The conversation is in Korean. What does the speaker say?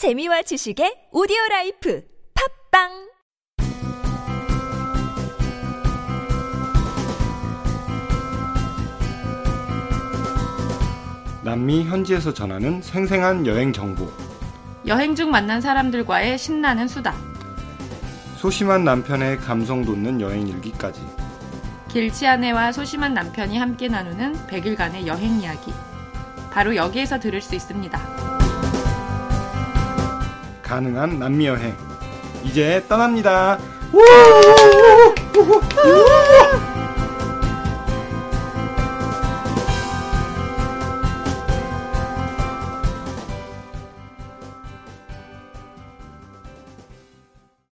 재미와 지식의 오디오 라이프 팟빵 남미 현지에서 전하는 생생한 여행 정보. 여행 중 만난 사람들과의 신나는 수다. 소심한 남편의 감성 돋는 여행 일기까지. 길치 아내와 소심한 남편이 함께 나누는 100일간의 여행 이야기. 바로 여기에서 들을 수 있습니다. 가능한 남미 여행. 이제 떠납니다. 우!